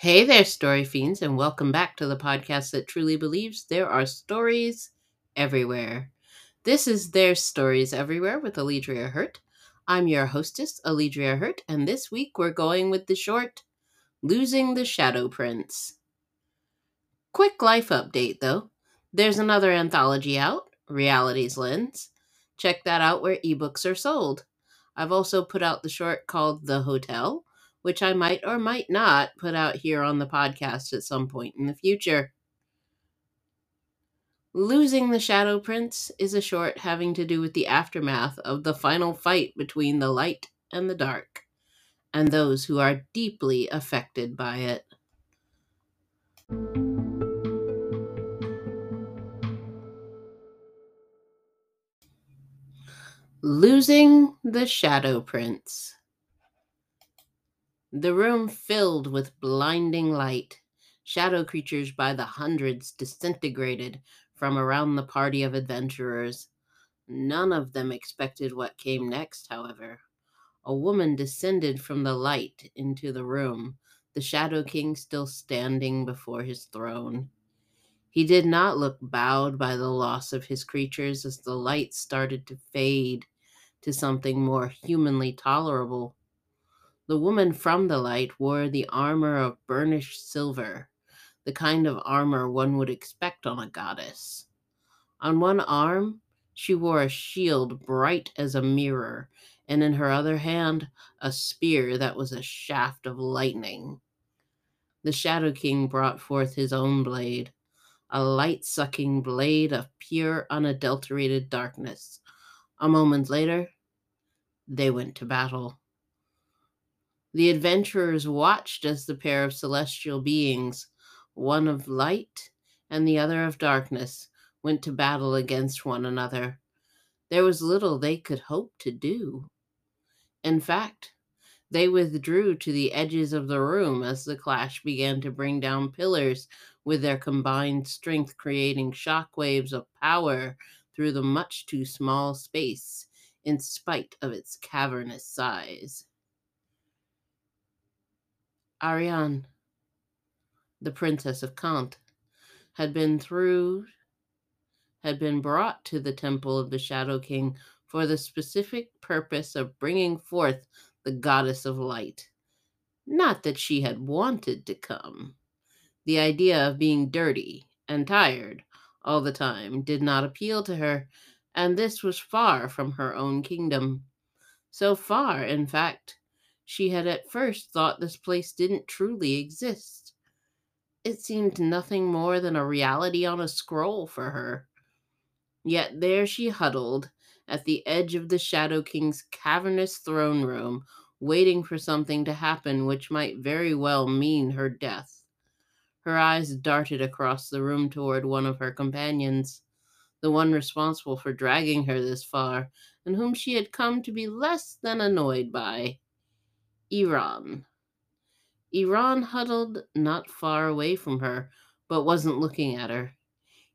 Hey there, story fiends, and welcome back to the podcast that truly believes there are stories everywhere. This is There's Stories Everywhere with Alledria Hurt. I'm your hostess, Alledria Hurt, and this week we're going with the short Losing the Shadow Prince. Quick life update though. There's another anthology out, Reality's Lens. Check that out where ebooks are sold. I've also put out the short called The Hotel which I might or might not put out here on the podcast at some point in the future. Losing the Shadow Prince is a short having to do with the aftermath of the final fight between the light and the dark, and those who are deeply affected by it. Losing the Shadow Prince. The room filled with blinding light. Shadow creatures by the hundreds disintegrated from around the party of adventurers. None of them expected what came next, however. A woman descended from the light into the room, the Shadow King still standing before his throne. He did not look bowed by the loss of his creatures as the light started to fade to something more humanly tolerable. The woman from the light wore the armor of burnished silver, the kind of armor one would expect on a goddess. On one arm, she wore a shield bright as a mirror, and in her other hand, a spear that was a shaft of lightning. The Shadow King brought forth his own blade, a light sucking blade of pure, unadulterated darkness. A moment later, they went to battle. The adventurers watched as the pair of celestial beings, one of light and the other of darkness, went to battle against one another. There was little they could hope to do. In fact, they withdrew to the edges of the room as the clash began to bring down pillars with their combined strength, creating shock waves of power through the much too small space, in spite of its cavernous size. Ariane, the princess of Kant, had been through had been brought to the temple of the Shadow King for the specific purpose of bringing forth the goddess of light. Not that she had wanted to come. The idea of being dirty and tired all the time did not appeal to her, and this was far from her own kingdom. So far, in fact, she had at first thought this place didn't truly exist. It seemed nothing more than a reality on a scroll for her. Yet there she huddled at the edge of the Shadow King's cavernous throne room, waiting for something to happen which might very well mean her death. Her eyes darted across the room toward one of her companions, the one responsible for dragging her this far, and whom she had come to be less than annoyed by. Iran. Iran huddled not far away from her, but wasn't looking at her.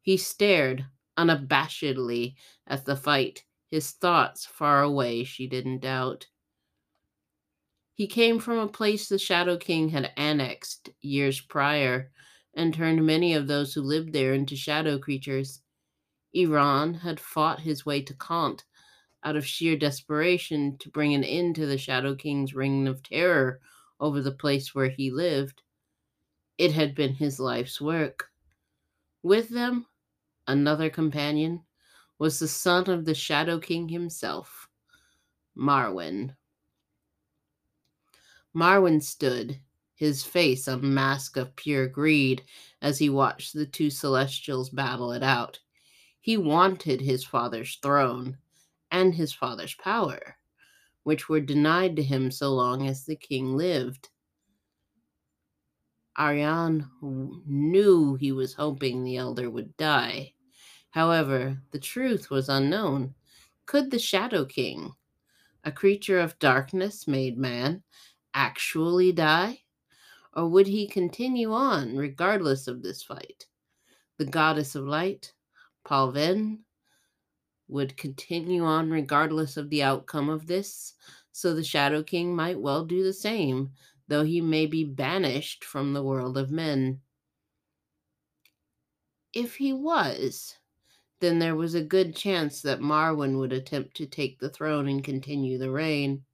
He stared unabashedly at the fight, his thoughts far away, she didn't doubt. He came from a place the Shadow King had annexed years prior and turned many of those who lived there into shadow creatures. Iran had fought his way to Kant out of sheer desperation to bring an end to the Shadow King's reign of terror over the place where he lived. It had been his life's work. With them, another companion, was the son of the Shadow King himself, Marwin. Marwin stood, his face a mask of pure greed, as he watched the two celestials battle it out. He wanted his father's throne, and his father's power, which were denied to him so long as the king lived. Ariane knew he was hoping the elder would die. However, the truth was unknown. Could the Shadow King, a creature of darkness made man, actually die? Or would he continue on regardless of this fight? The goddess of light, Palven, would continue on regardless of the outcome of this, so the Shadow King might well do the same. though he may be banished from the world of men. If he was, then there was a good chance that Marwan would attempt to take the throne and continue the reign.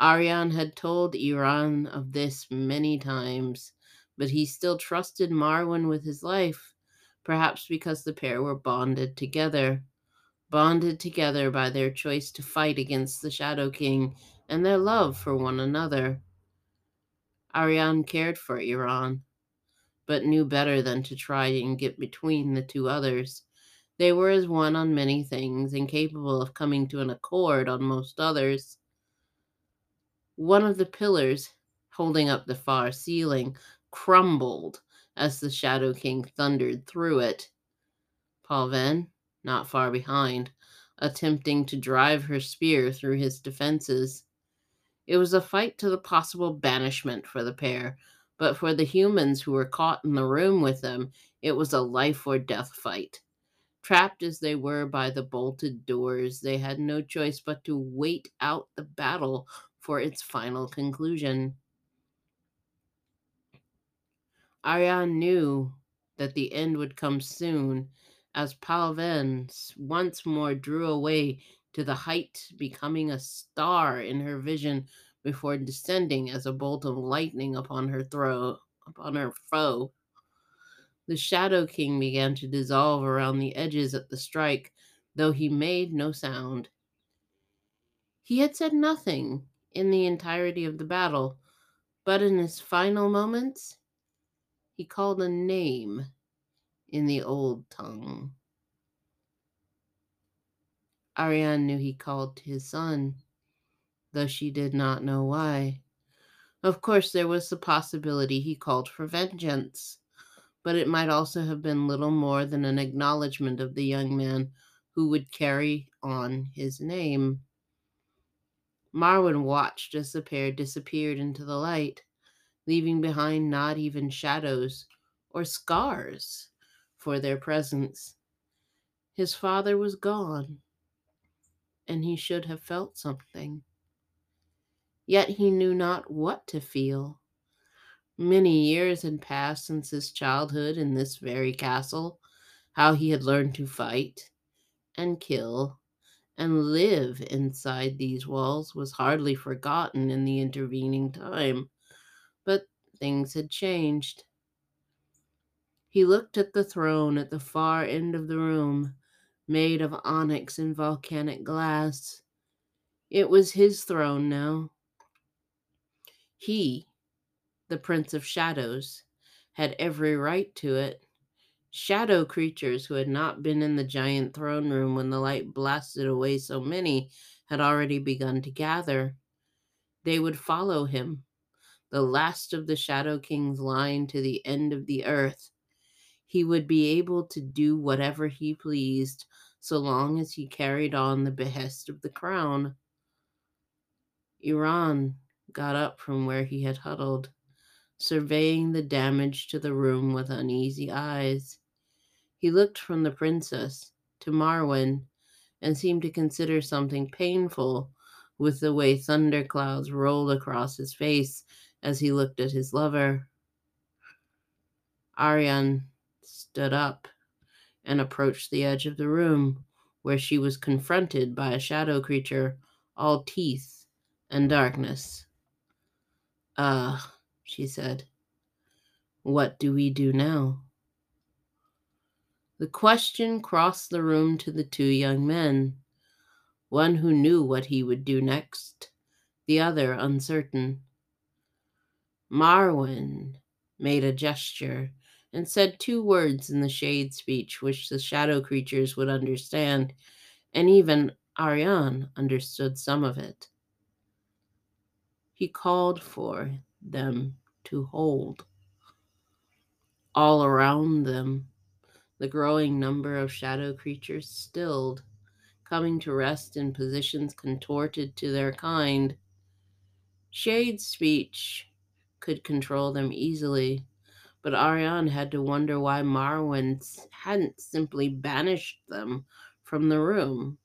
Arian had told Iran of this many times, but he still trusted Marwan with his life, perhaps because the pair were bonded together, bonded together by their choice to fight against the Shadow King and their love for one another. Arian cared for Iran, but knew better than to try and get between the two others. They were as one on many things and capable of coming to an accord on most others. One of the pillars holding up the far ceiling crumbled as the Shadow King thundered through it. Palven, not far behind, attempting to drive her spear through his defenses. It was a fight to the possible banishment for the pair, but for the humans who were caught in the room with them, it was a life or death fight. Trapped as they were by the bolted doors, they had no choice but to wait out the battle for its final conclusion. Ariane knew that the end would come soon as Palven once more drew away to the height, becoming a star in her vision before descending as a bolt of lightning upon her throw upon her foe. The Shadow King began to dissolve around the edges at the strike, though he made no sound. He had said nothing in the entirety of the battle, but in his final moments, he called a name in the old tongue. Ariane knew he called his son, though she did not know why. Of course, there was the possibility he called for vengeance, but it might also have been little more than an acknowledgement of the young man who would carry on his name. Marwin watched as the pair disappeared into the light leaving behind not even shadows or scars for their presence. His father was gone, and he should have felt something. Yet he knew not what to feel. Many years had passed since his childhood in this very castle, how he had learned to fight and kill and live inside these walls was hardly forgotten in the intervening time but things had changed. He looked at the throne at the far end of the room, made of onyx and volcanic glass. It was his throne now. He, the Prince of Shadows, had every right to it. Shadow creatures who had not been in the giant throne room when the light blasted away so many had already begun to gather. They would follow him, the last of the Shadow King's line to the end of the earth. He would be able to do whatever he pleased so long as he carried on the behest of the crown. Iran got up from where he had huddled, surveying the damage to the room with uneasy eyes. He looked from the princess to Marwin and seemed to consider something painful with the way thunderclouds rolled across his face as he looked at his lover. Ariane stood up and approached the edge of the room, where she was confronted by a shadow creature, all teeth and darkness. Ah, she said, what do we do now? The question crossed the room to the two young men, one who knew what he would do next, the other uncertain. Marwin made a gesture and said two words in the shade speech which the shadow creatures would understand, and even Ariane understood some of it. He called for them to hold. All around them, the growing number of shadow creatures stilled, coming to rest in positions contorted to their kind. Shade speech could control them easily. But Ariane had to wonder why Marwin hadn't simply banished them from the room.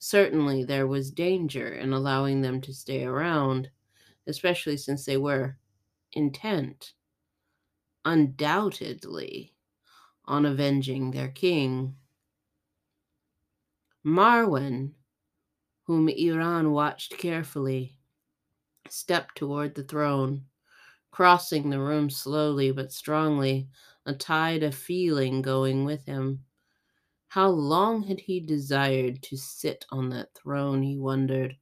Certainly, there was danger in allowing them to stay around. especially since they were intent, undoubtedly, on avenging their king. Marwin, whom Iran watched carefully, stepped toward the throne, crossing the room slowly but strongly, a tide of feeling going with him. How long had he desired to sit on that throne, he wondered.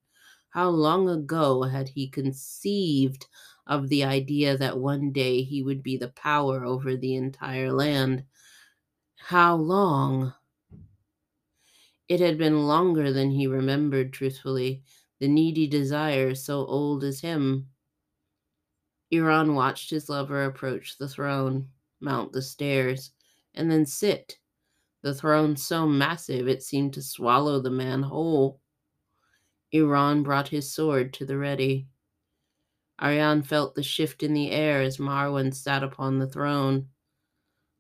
How long ago had he conceived of the idea that one day he would be the power over the entire land? How long? It had been longer than he remembered, truthfully, the needy desire so old as him. Iran watched his lover approach the throne, mount the stairs, and then sit, the throne so massive it seemed to swallow the man whole. Iran brought his sword to the ready. Aryan felt the shift in the air as Marwan sat upon the throne.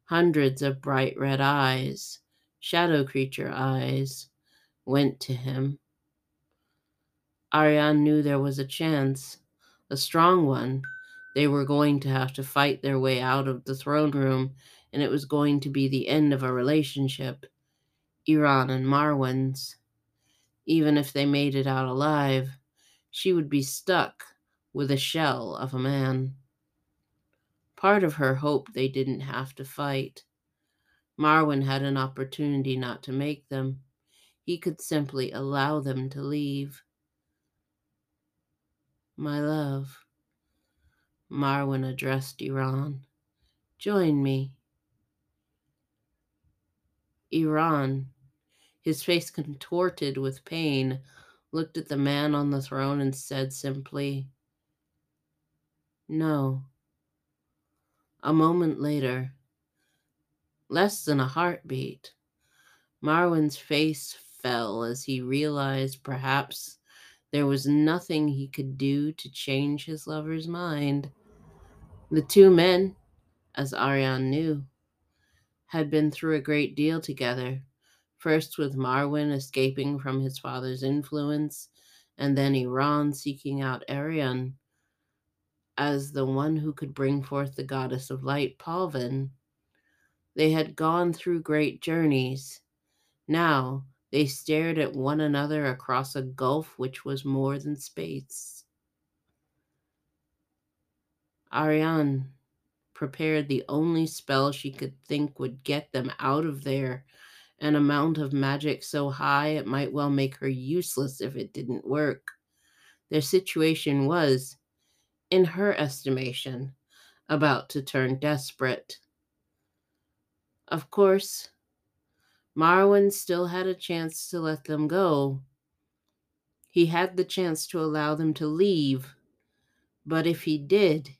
Hundreds of bright red eyes, shadow creature eyes, went to him. Aryan knew there was a chance, a strong one. They were going to have to fight their way out of the throne room, and it was going to be the end of a relationship. Iran and Marwan's. Even if they made it out alive, she would be stuck with a shell of a man. Part of her hoped they didn't have to fight. Marwin had an opportunity not to make them. He could simply allow them to leave. My love, Marwan addressed Iran. Join me. Iran, his face contorted with pain, looked at the man on the throne and said simply, No. A moment later, less than a heartbeat, Marwin's face fell as he realized perhaps there was nothing he could do to change his lover's mind. The two men, as Aryan knew, had been through a great deal together, first with Marwin escaping from his father's influence, and then Iran seeking out Aryan as the one who could bring forth the goddess of light, Palvan. They had gone through great journeys. Now they stared at one another across a gulf which was more than space. Aryan prepared the only spell she could think would get them out of there, an amount of magic so high it might well make her useless if it didn't work. Their situation was, in her estimation, about to turn desperate. Of course, Marwin still had a chance to let them go. He had the chance to allow them to leave, but if he did,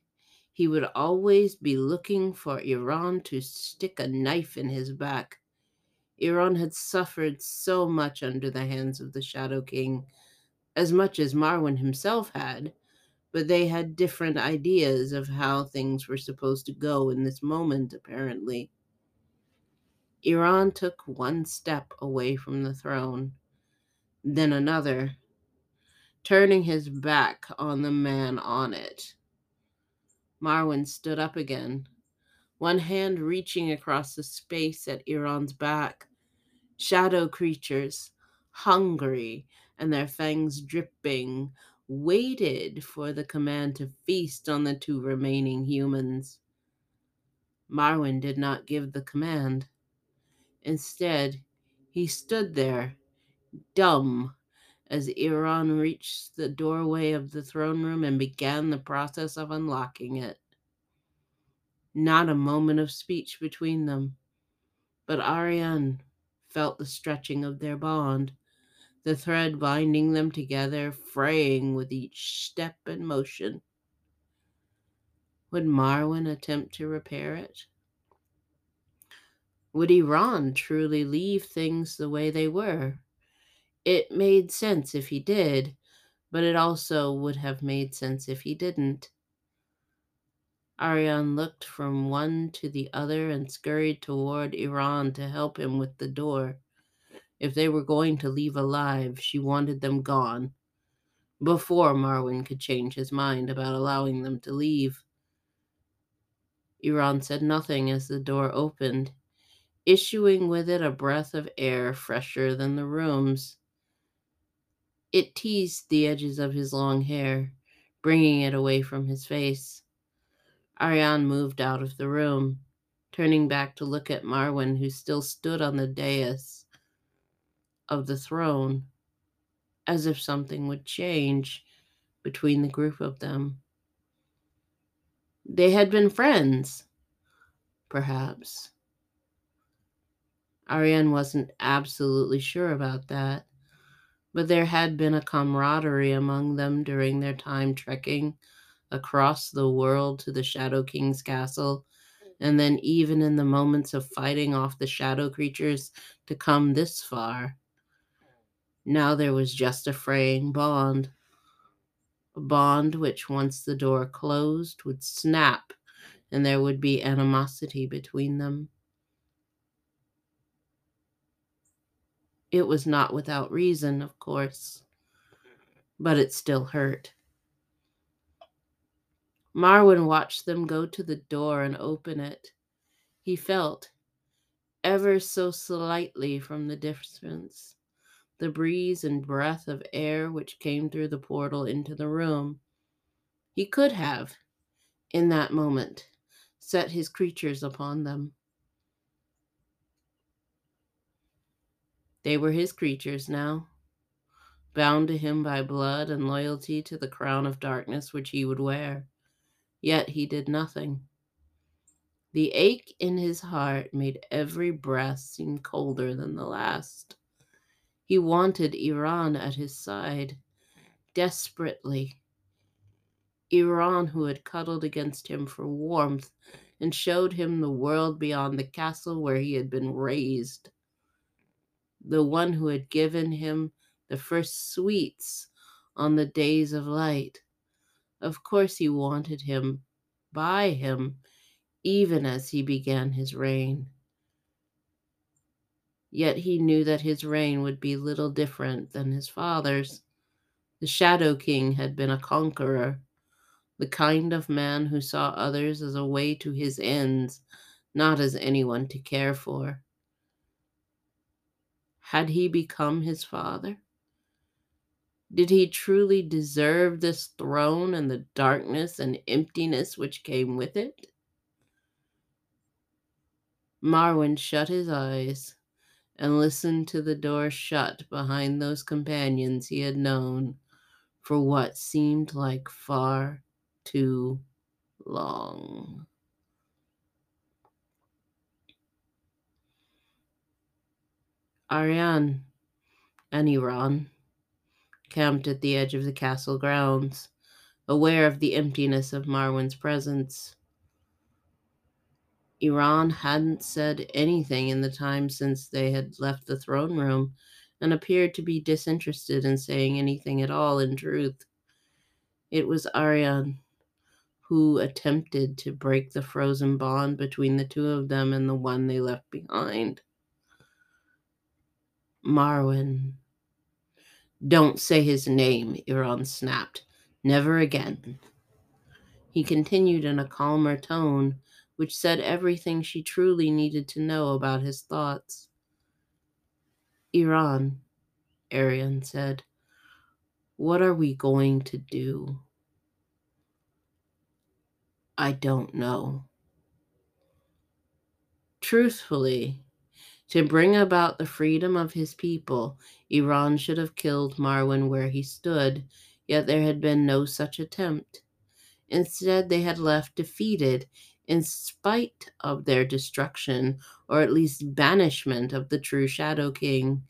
he would always be looking for Iran to stick a knife in his back. Iran had suffered so much under the hands of the Shadow King, as much as Marwan himself had, but they had different ideas of how things were supposed to go in this moment, apparently. Iran took one step away from the throne, then another, turning his back on the man on it. Marwan stood up again, one hand reaching across the space at Iran's back. Shadow creatures, hungry and their fangs dripping, waited for the command to feast on the two remaining humans. Marwin did not give the command. Instead, he stood there, dumb, as Iran reached the doorway of the throne room and began the process of unlocking it. Not a moment of speech between them, but Aryan felt the stretching of their bond, the thread binding them together, fraying with each step and motion. Would Marwin attempt to repair it? Would Iran truly leave things the way they were? It made sense if he did, but it also would have made sense if he didn't. Aryan looked from one to the other and scurried toward Iran to help him with the door. If they were going to leave alive, she wanted them gone before Marwin could change his mind about allowing them to leave. Iran said nothing as the door opened, issuing with it a breath of air fresher than the room's. It teased the edges of his long hair, bringing it away from his face. Ariane moved out of the room, turning back to look at Marwin, who still stood on the dais of the throne, as if something would change between the group of them. They had been friends, perhaps. Ariane wasn't absolutely sure about that, but there had been a camaraderie among them during their time trekking across the world to the Shadow King's castle, and then even in the moments of fighting off the shadow creatures to come this far. Now there was just a fraying bond, a bond which, once the door closed, would snap and there would be animosity between them. It was not without reason, of course, but it still hurt. Marwin watched them go to the door and open it. He felt, ever so slightly from the distance, the breeze and breath of air which came through the portal into the room. He could have, in that moment, set his creatures upon them. They were his creatures now, bound to him by blood and loyalty to the crown of darkness which he would wear. Yet he did nothing. The ache in his heart made every breath seem colder than the last. He wanted Iran at his side, desperately. Iran, who had cuddled against him for warmth and showed him the world beyond the castle where he had been raised. The one who had given him the first sweets on the days of light. Of course, he wanted him by him even as he began his reign. Yet he knew that his reign would be little different than his father's. The Shadow King had been a conqueror, the kind of man who saw others as a way to his ends, not as anyone to care for. Had he become his father? Did he truly deserve this throne and the darkness and emptiness which came with it? Marwin shut his eyes and listened to the door shut behind those companions he had known for what seemed like far too long. Ariane and Iran camped at the edge of the castle grounds, aware of the emptiness of Marwin's presence. Iran hadn't said anything in the time since they had left the throne room and appeared to be disinterested in saying anything at all in truth. It was Ariane who attempted to break the frozen bond between the two of them and the one they left behind. Marwyn don't say his name, Iran snapped. Never again. He continued in a calmer tone, which said everything she truly needed to know about his thoughts. Iran, Ariane said, what are we going to do? I don't know. Truthfully, to bring about the freedom of his people, Iran should have killed Marwyn where he stood, yet there had been no such attempt. Instead, they had left defeated in spite of their destruction, or at least banishment of the true Shadow King.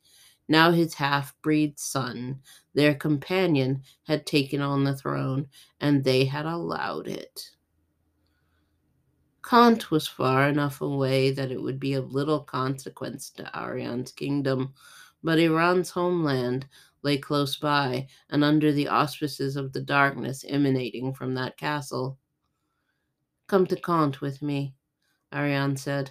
Now his half breed son, their companion, had taken on the throne, and they had allowed it. Kant was far enough away that it would be of little consequence to Ariane's kingdom, but Iran's homeland lay close by and under the auspices of the darkness emanating from that castle. Come to Kant with me, Ariane said.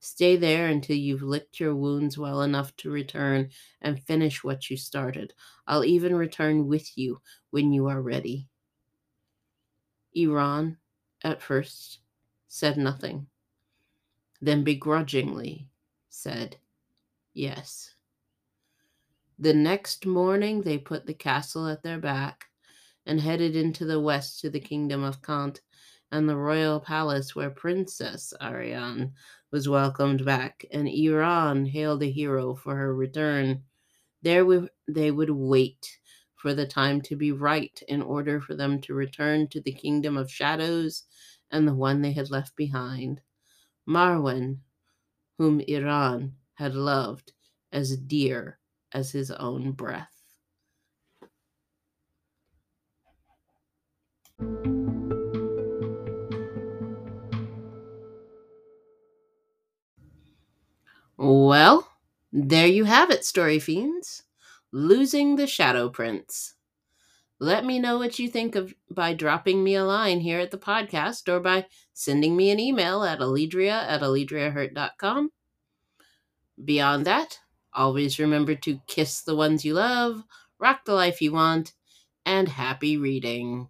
Stay there until you've licked your wounds well enough to return and finish what you started. I'll even return with you when you are ready. Iran, at first, said nothing, then begrudgingly said yes. The next morning, they put the castle at their back and headed into the west to the kingdom of Kant and the royal palace where Princess Ariane was welcomed back, and Iran hailed a hero for her return. There we, they would wait for the time to be right in order for them to return to the kingdom of shadows and the one they had left behind. Marwan, whom Iran had loved as dear as his own breath. Well, there you have it, Story Fiends. Losing the Shadow Prince. Let me know what you think of by dropping me a line here at the podcast or by sending me an email at alledria at alledriahurt.com. Beyond that, always remember to kiss the ones you love, rock the life you want, and happy reading.